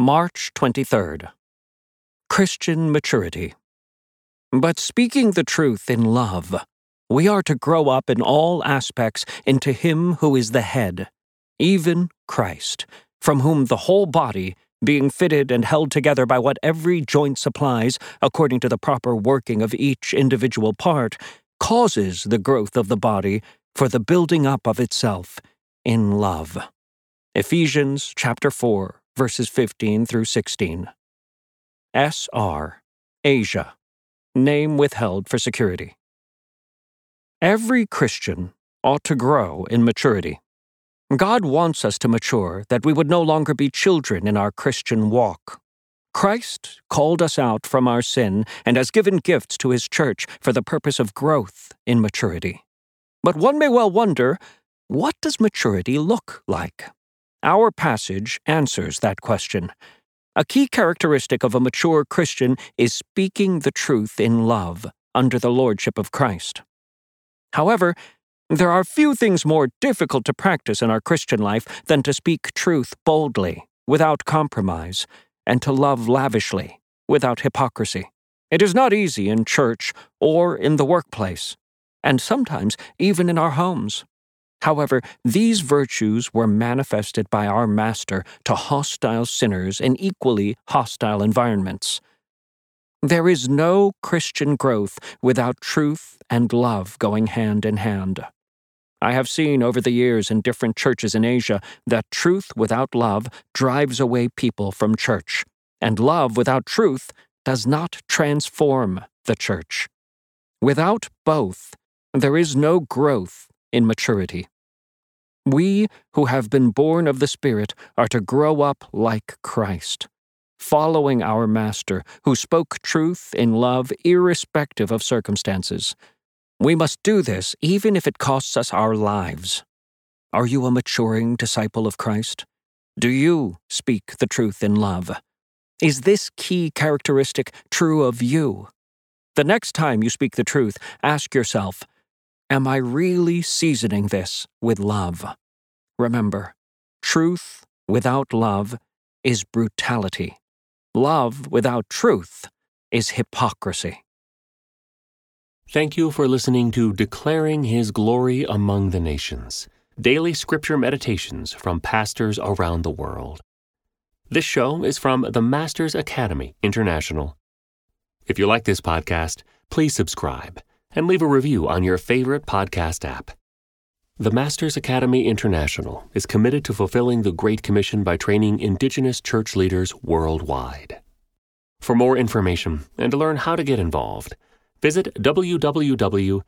March 23rd. Christian Maturity. But speaking the truth in love, we are to grow up in all aspects into Him who is the head, even Christ, from whom the whole body, being fitted and held together by what every joint supplies, according to the proper working of each individual part, causes the growth of the body for the building up of itself in love. Ephesians chapter 4, verses 15 through 16. S.R. Asia. Name withheld for security. Every Christian ought to grow in maturity. God wants us to mature that we would no longer be children in our Christian walk. Christ called us out from our sin and has given gifts to his church for the purpose of growth in maturity. But one may well wonder what does maturity look like? Our passage answers that question. A key characteristic of a mature Christian is speaking the truth in love under the lordship of Christ. However, there are few things more difficult to practice in our Christian life than to speak truth boldly, without compromise, and to love lavishly, without hypocrisy. It is not easy in church or in the workplace, and sometimes even in our homes. However, these virtues were manifested by our Master to hostile sinners in equally hostile environments. There is no Christian growth without truth and love going hand in hand. I have seen over the years in different churches in Asia that truth without love drives away people from church, and love without truth does not transform the church. Without both, there is no growth in maturity. We who have been born of the Spirit are to grow up like Christ, following our Master, who spoke truth in love irrespective of circumstances. We must do this even if it costs us our lives. Are you a maturing disciple of Christ? Do you speak the truth in love? Is this key characteristic true of you? The next time you speak the truth, ask yourself Am I really seasoning this with love? Remember, truth without love is brutality. Love without truth is hypocrisy. Thank you for listening to Declaring His Glory Among the Nations Daily Scripture Meditations from Pastors Around the World. This show is from the Masters Academy International. If you like this podcast, please subscribe and leave a review on your favorite podcast app. The Masters Academy International is committed to fulfilling the Great Commission by training Indigenous church leaders worldwide. For more information and to learn how to get involved, visit www.tmai.org.